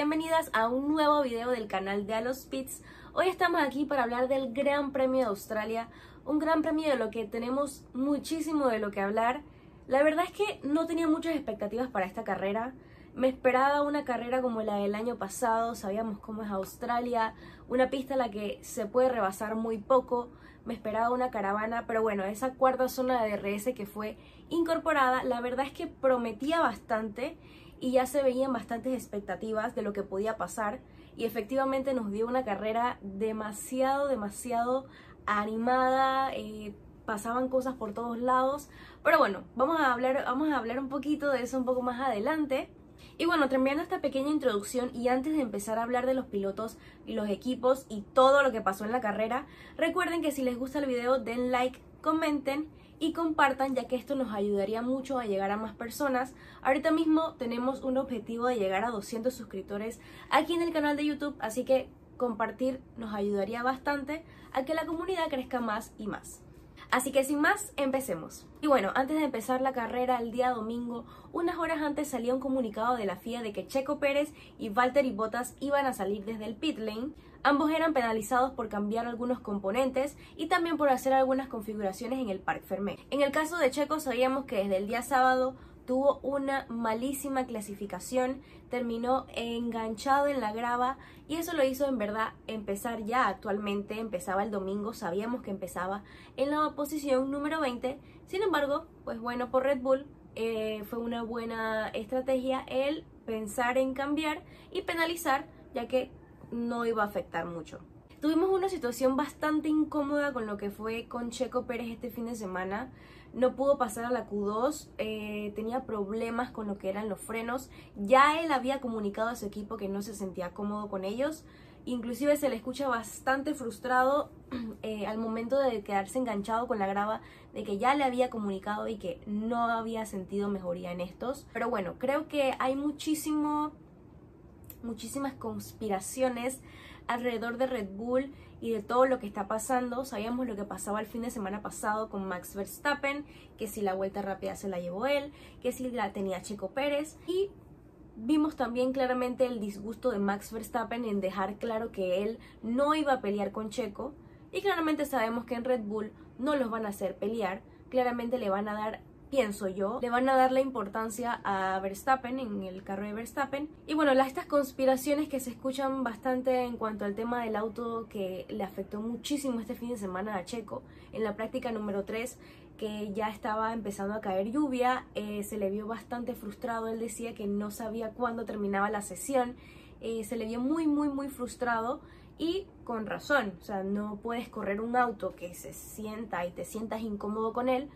bienvenidas a un nuevo video del canal de Alos Pits. Hoy estamos aquí para hablar del Gran Premio de Australia, un gran premio de lo que tenemos muchísimo de lo que hablar. La verdad es que no tenía muchas expectativas para esta carrera. Me esperaba una carrera como la del año pasado, sabíamos cómo es Australia, una pista en la que se puede rebasar muy poco. Me esperaba una caravana, pero bueno, esa cuarta zona de DRS que fue incorporada, la verdad es que prometía bastante y ya se veían bastantes expectativas de lo que podía pasar y efectivamente nos dio una carrera demasiado, demasiado animada, eh, pasaban cosas por todos lados, pero bueno, vamos a hablar, vamos a hablar un poquito de eso un poco más adelante. Y bueno, terminando esta pequeña introducción y antes de empezar a hablar de los pilotos y los equipos y todo lo que pasó en la carrera, recuerden que si les gusta el video den like, comenten y compartan ya que esto nos ayudaría mucho a llegar a más personas. Ahorita mismo tenemos un objetivo de llegar a 200 suscriptores aquí en el canal de YouTube, así que compartir nos ayudaría bastante a que la comunidad crezca más y más. Así que sin más, empecemos. Y bueno, antes de empezar la carrera el día domingo, unas horas antes salía un comunicado de la FIA de que Checo Pérez y Valtteri Bottas iban a salir desde el pit lane. Ambos eran penalizados por cambiar algunos componentes y también por hacer algunas configuraciones en el Parc Fermé. En el caso de Checo sabíamos que desde el día sábado tuvo una malísima clasificación, terminó enganchado en la grava y eso lo hizo en verdad empezar ya actualmente, empezaba el domingo, sabíamos que empezaba en la posición número 20, sin embargo, pues bueno, por Red Bull eh, fue una buena estrategia el pensar en cambiar y penalizar, ya que no iba a afectar mucho. Tuvimos una situación bastante incómoda con lo que fue con Checo Pérez este fin de semana no pudo pasar a la Q2, eh, tenía problemas con lo que eran los frenos, ya él había comunicado a su equipo que no se sentía cómodo con ellos, inclusive se le escucha bastante frustrado eh, al momento de quedarse enganchado con la grava de que ya le había comunicado y que no había sentido mejoría en estos. Pero bueno, creo que hay muchísimo, muchísimas conspiraciones alrededor de Red Bull y de todo lo que está pasando. Sabíamos lo que pasaba el fin de semana pasado con Max Verstappen, que si la vuelta rápida se la llevó él, que si la tenía Checo Pérez. Y vimos también claramente el disgusto de Max Verstappen en dejar claro que él no iba a pelear con Checo. Y claramente sabemos que en Red Bull no los van a hacer pelear, claramente le van a dar pienso yo, le van a dar la importancia a Verstappen en el carro de Verstappen. Y bueno, las, estas conspiraciones que se escuchan bastante en cuanto al tema del auto que le afectó muchísimo este fin de semana a Checo en la práctica número 3 que ya estaba empezando a caer lluvia, eh, se le vio bastante frustrado, él decía que no sabía cuándo terminaba la sesión, eh, se le vio muy muy muy frustrado y con razón, o sea, no puedes correr un auto que se sienta y te sientas incómodo con él,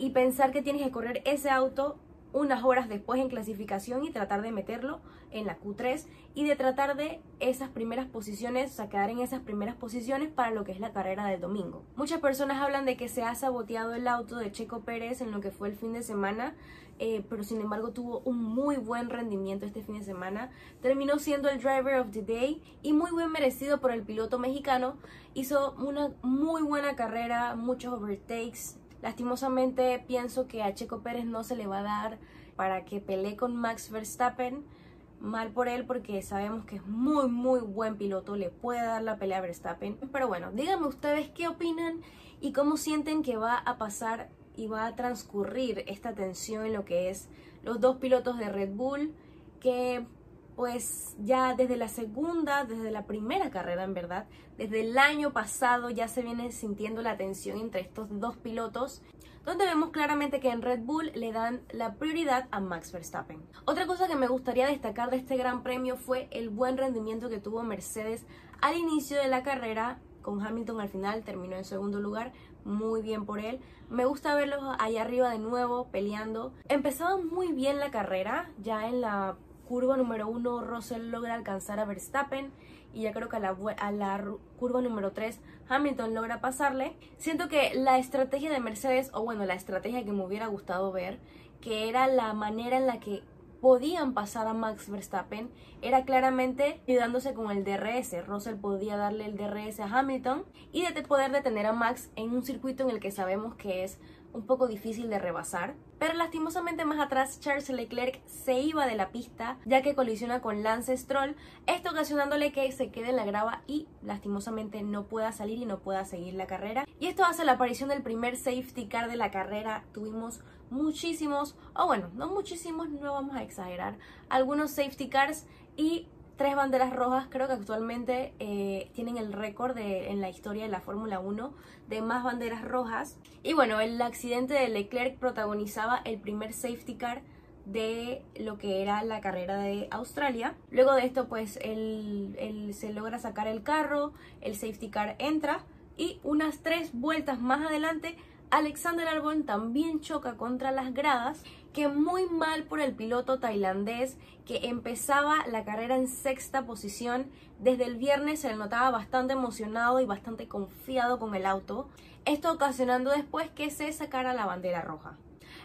y pensar que tienes que correr ese auto unas horas después en clasificación y tratar de meterlo en la Q3 y de tratar de esas primeras posiciones, o sea, quedar en esas primeras posiciones para lo que es la carrera del domingo. Muchas personas hablan de que se ha saboteado el auto de Checo Pérez en lo que fue el fin de semana, eh, pero sin embargo tuvo un muy buen rendimiento este fin de semana. Terminó siendo el driver of the day y muy buen merecido por el piloto mexicano. Hizo una muy buena carrera, muchos overtakes, Lastimosamente pienso que a Checo Pérez no se le va a dar para que pelee con Max Verstappen. Mal por él porque sabemos que es muy muy buen piloto, le puede dar la pelea a Verstappen. Pero bueno, díganme ustedes qué opinan y cómo sienten que va a pasar y va a transcurrir esta tensión en lo que es los dos pilotos de Red Bull que pues ya desde la segunda, desde la primera carrera en verdad, desde el año pasado ya se viene sintiendo la tensión entre estos dos pilotos, donde vemos claramente que en Red Bull le dan la prioridad a Max Verstappen. Otra cosa que me gustaría destacar de este gran premio fue el buen rendimiento que tuvo Mercedes al inicio de la carrera, con Hamilton al final terminó en segundo lugar, muy bien por él. Me gusta verlos ahí arriba de nuevo peleando. Empezaba muy bien la carrera, ya en la curva número 1 Russell logra alcanzar a Verstappen y ya creo que a la, a la curva número 3 Hamilton logra pasarle. Siento que la estrategia de Mercedes, o bueno, la estrategia que me hubiera gustado ver, que era la manera en la que podían pasar a Max Verstappen era claramente ayudándose con el DRS. Russell podía darle el DRS a Hamilton y de poder detener a Max en un circuito en el que sabemos que es un poco difícil de rebasar. Pero lastimosamente más atrás Charles Leclerc se iba de la pista ya que colisiona con Lance Stroll, esto ocasionándole que se quede en la grava y lastimosamente no pueda salir y no pueda seguir la carrera. Y esto hace la aparición del primer safety car de la carrera, tuvimos muchísimos, o bueno, no muchísimos, no vamos a exagerar, algunos safety cars y tres banderas rojas, creo que actualmente eh, tienen el récord en la historia de la Fórmula 1 de más banderas rojas. Y bueno, el accidente de Leclerc protagonizaba el primer safety car de lo que era la carrera de Australia. Luego de esto, pues él, se logra sacar el carro, el safety car entra y unas tres vueltas más adelante Alexander Albon también choca contra las gradas, que muy mal por el piloto tailandés que empezaba la carrera en sexta posición. Desde el viernes se le notaba bastante emocionado y bastante confiado con el auto, esto ocasionando después que se sacara la bandera roja.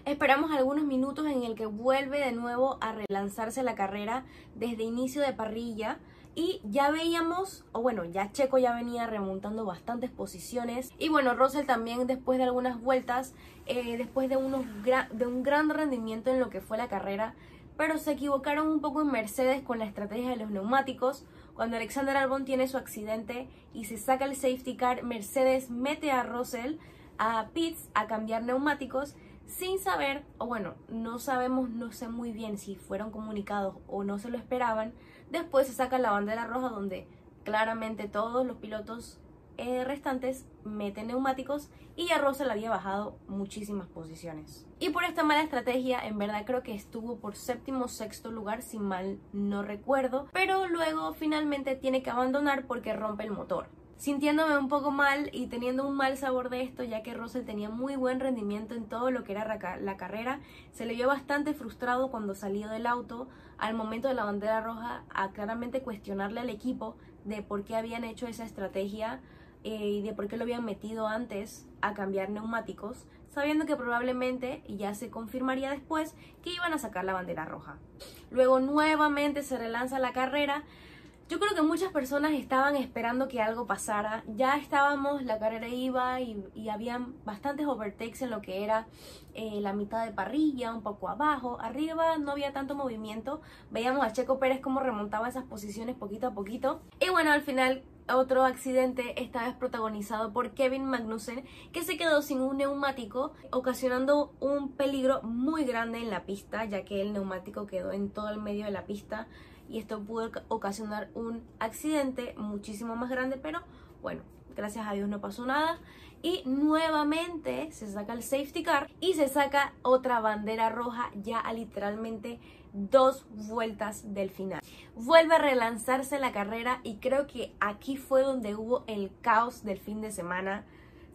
Esperamos algunos minutos en el que vuelve de nuevo a relanzarse la carrera desde inicio de parrilla, y ya veíamos, o bueno, ya Checo ya venía remontando bastantes posiciones y bueno, Russell también después de algunas vueltas, eh, después de, unos de un gran rendimiento en lo que fue la carrera, pero se equivocaron un poco en Mercedes con la estrategia de los neumáticos. Cuando Alexander Albon tiene su accidente y se saca el safety car, Mercedes mete a Russell a pits a cambiar neumáticos sin saber, o bueno, no sabemos, no sé muy bien si fueron comunicados o no se lo esperaban, Después se saca la bandera roja donde claramente todos los pilotos eh, restantes meten neumáticos y ya Russell había bajado muchísimas posiciones. Y por esta mala estrategia, en verdad creo que estuvo por séptimo sexto lugar, si mal no recuerdo, pero luego finalmente tiene que abandonar porque rompe el motor sintiéndome un poco mal y teniendo un mal sabor de esto, ya que Russell tenía muy buen rendimiento en todo lo que era la carrera. Se le vio bastante frustrado cuando salió del auto al momento de la bandera roja a claramente cuestionarle al equipo de por qué habían hecho esa estrategia eh, y de por qué lo habían metido antes a cambiar neumáticos, sabiendo que probablemente, ya se confirmaría después, que iban a sacar la bandera roja. Luego nuevamente se relanza la carrera, yo creo que muchas personas estaban esperando que algo pasara. Ya estábamos, la carrera iba y, y habían bastantes overtakes en lo que era eh, la mitad de parrilla, un poco abajo. Arriba no había tanto movimiento. Veíamos a Checo Pérez cómo remontaba esas posiciones poquito a poquito. Y bueno, al final otro accidente, esta vez protagonizado por Kevin Magnussen, que se quedó sin un neumático, ocasionando un peligro muy grande en la pista, ya que el neumático quedó en todo el medio de la pista y esto pudo ocasionar un accidente muchísimo más grande, pero bueno, gracias a Dios no pasó nada. Y nuevamente se saca el safety car y se saca otra bandera roja ya a literalmente dos vueltas del final. Vuelve a relanzarse la carrera y creo que aquí fue donde hubo el caos del fin de semana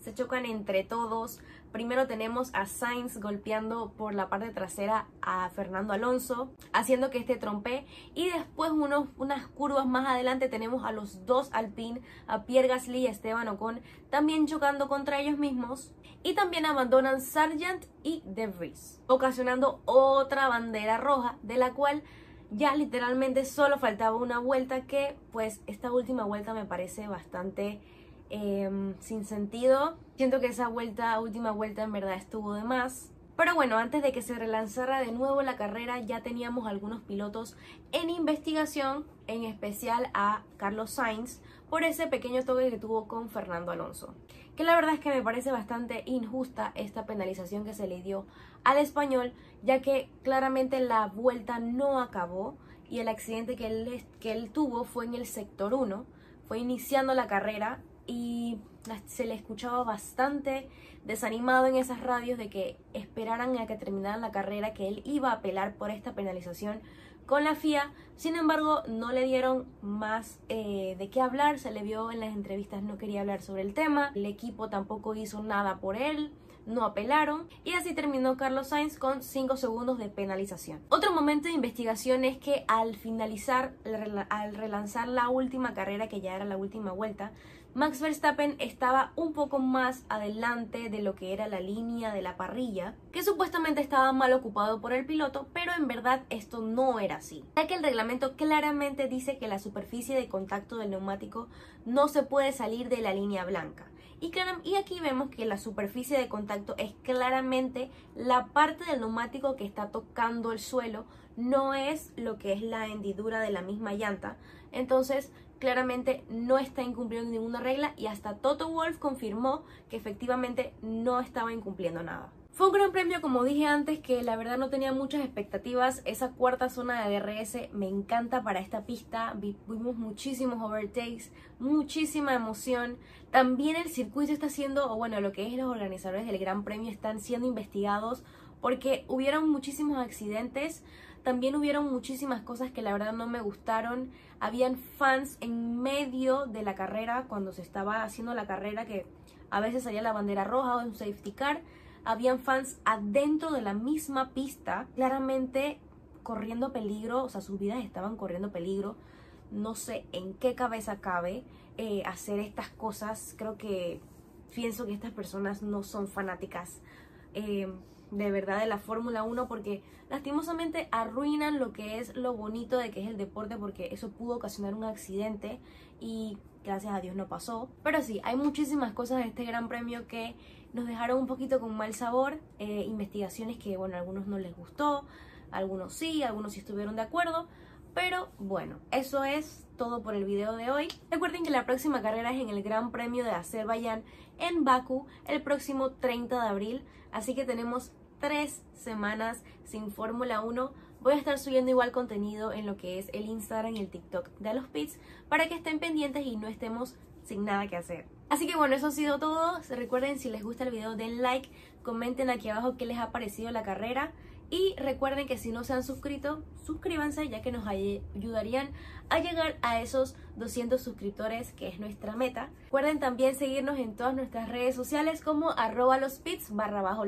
se chocan entre todos. Primero tenemos a Sainz golpeando por la parte trasera a Fernando Alonso, haciendo que este trompe. Y después unos, unas curvas más adelante tenemos a los dos Alpine, a Pierre Gasly y a Esteban Ocon, también chocando contra ellos mismos. Y también abandonan Sargent y De Vries, ocasionando otra bandera roja, de la cual ya literalmente solo faltaba una vuelta que pues esta última vuelta me parece bastante Em, sin sentido. Siento que esa vuelta, última vuelta en verdad estuvo de más. Pero bueno, antes de que se relanzara de nuevo la carrera ya teníamos algunos pilotos en investigación, en especial a Carlos Sainz, por ese pequeño toque que tuvo con Fernando Alonso. Que la verdad es que me parece bastante injusta esta penalización que se le dio al español, ya que claramente la vuelta no acabó y el accidente que él, que él tuvo fue en el sector 1, fue iniciando la carrera y se le escuchaba bastante desanimado en esas radios de que esperaran a que terminaran la carrera, que él iba a apelar por esta penalización con la FIA. Sin embargo, no le dieron más eh, de qué hablar, se le vio en las entrevistas, no quería hablar sobre el tema, el equipo tampoco hizo nada por él no apelaron y así terminó Carlos Sainz con 5 segundos de penalización. Otro momento de investigación es que al finalizar, al relanzar la última carrera, que ya era la última vuelta, Max Verstappen estaba un poco más adelante de lo que era la línea de la parrilla, que supuestamente estaba mal ocupado por el piloto, pero en verdad esto no era así, ya que el reglamento claramente dice que la superficie de contacto del neumático no se puede salir de la línea blanca Y, aquí vemos que la superficie de contacto es claramente la parte del neumático que está tocando el suelo, no es lo que es la hendidura de la misma llanta. Entonces, claramente no está incumpliendo ninguna regla y hasta Toto Wolf confirmó que efectivamente no estaba incumpliendo nada. Fue un gran premio, como dije antes, que la verdad no tenía muchas expectativas. Esa cuarta zona de DRS me encanta para esta pista. Vimos muchísimos overtakes, muchísima emoción. También el circuito está siendo, o bueno, lo que es los organizadores del Gran Premio están siendo investigados porque hubieron muchísimos accidentes. También hubieron muchísimas cosas que la verdad no me gustaron. Habían fans en medio de la carrera cuando se estaba haciendo la carrera que a veces salía la bandera roja o un safety car habían fans adentro de la misma pista, claramente corriendo peligro, o sea, sus vidas estaban corriendo peligro. No sé en qué cabeza cabe eh, hacer estas cosas. Creo que pienso que estas personas no son fanáticas eh, de verdad de la Fórmula 1 porque lastimosamente arruinan lo que es lo bonito de que es el deporte porque eso pudo ocasionar un accidente y gracias a Dios no pasó. Pero sí, hay muchísimas cosas en este gran premio que nos dejaron un poquito con mal sabor, eh, investigaciones que, bueno, a algunos no les gustó, algunos sí, algunos sí estuvieron de acuerdo, pero bueno, eso es todo por el video de hoy. Recuerden que la próxima carrera es en el Gran Premio de Azerbaiyán en Baku el próximo 30 de abril, así que tenemos tres semanas sin Fórmula 1. Voy a estar subiendo igual contenido en lo que es el Instagram y el TikTok de los pits para que estén pendientes y no estemos sin nada que hacer. Así que bueno, eso ha sido todo. Recuerden si les gusta el video den like, comenten aquí abajo qué les ha parecido la carrera y recuerden que si no se han suscrito, suscríbanse ya que nos ayudarían a llegar a esos 200 suscriptores que es nuestra meta. Recuerden también seguirnos en todas nuestras redes sociales como arroba los barra bajo.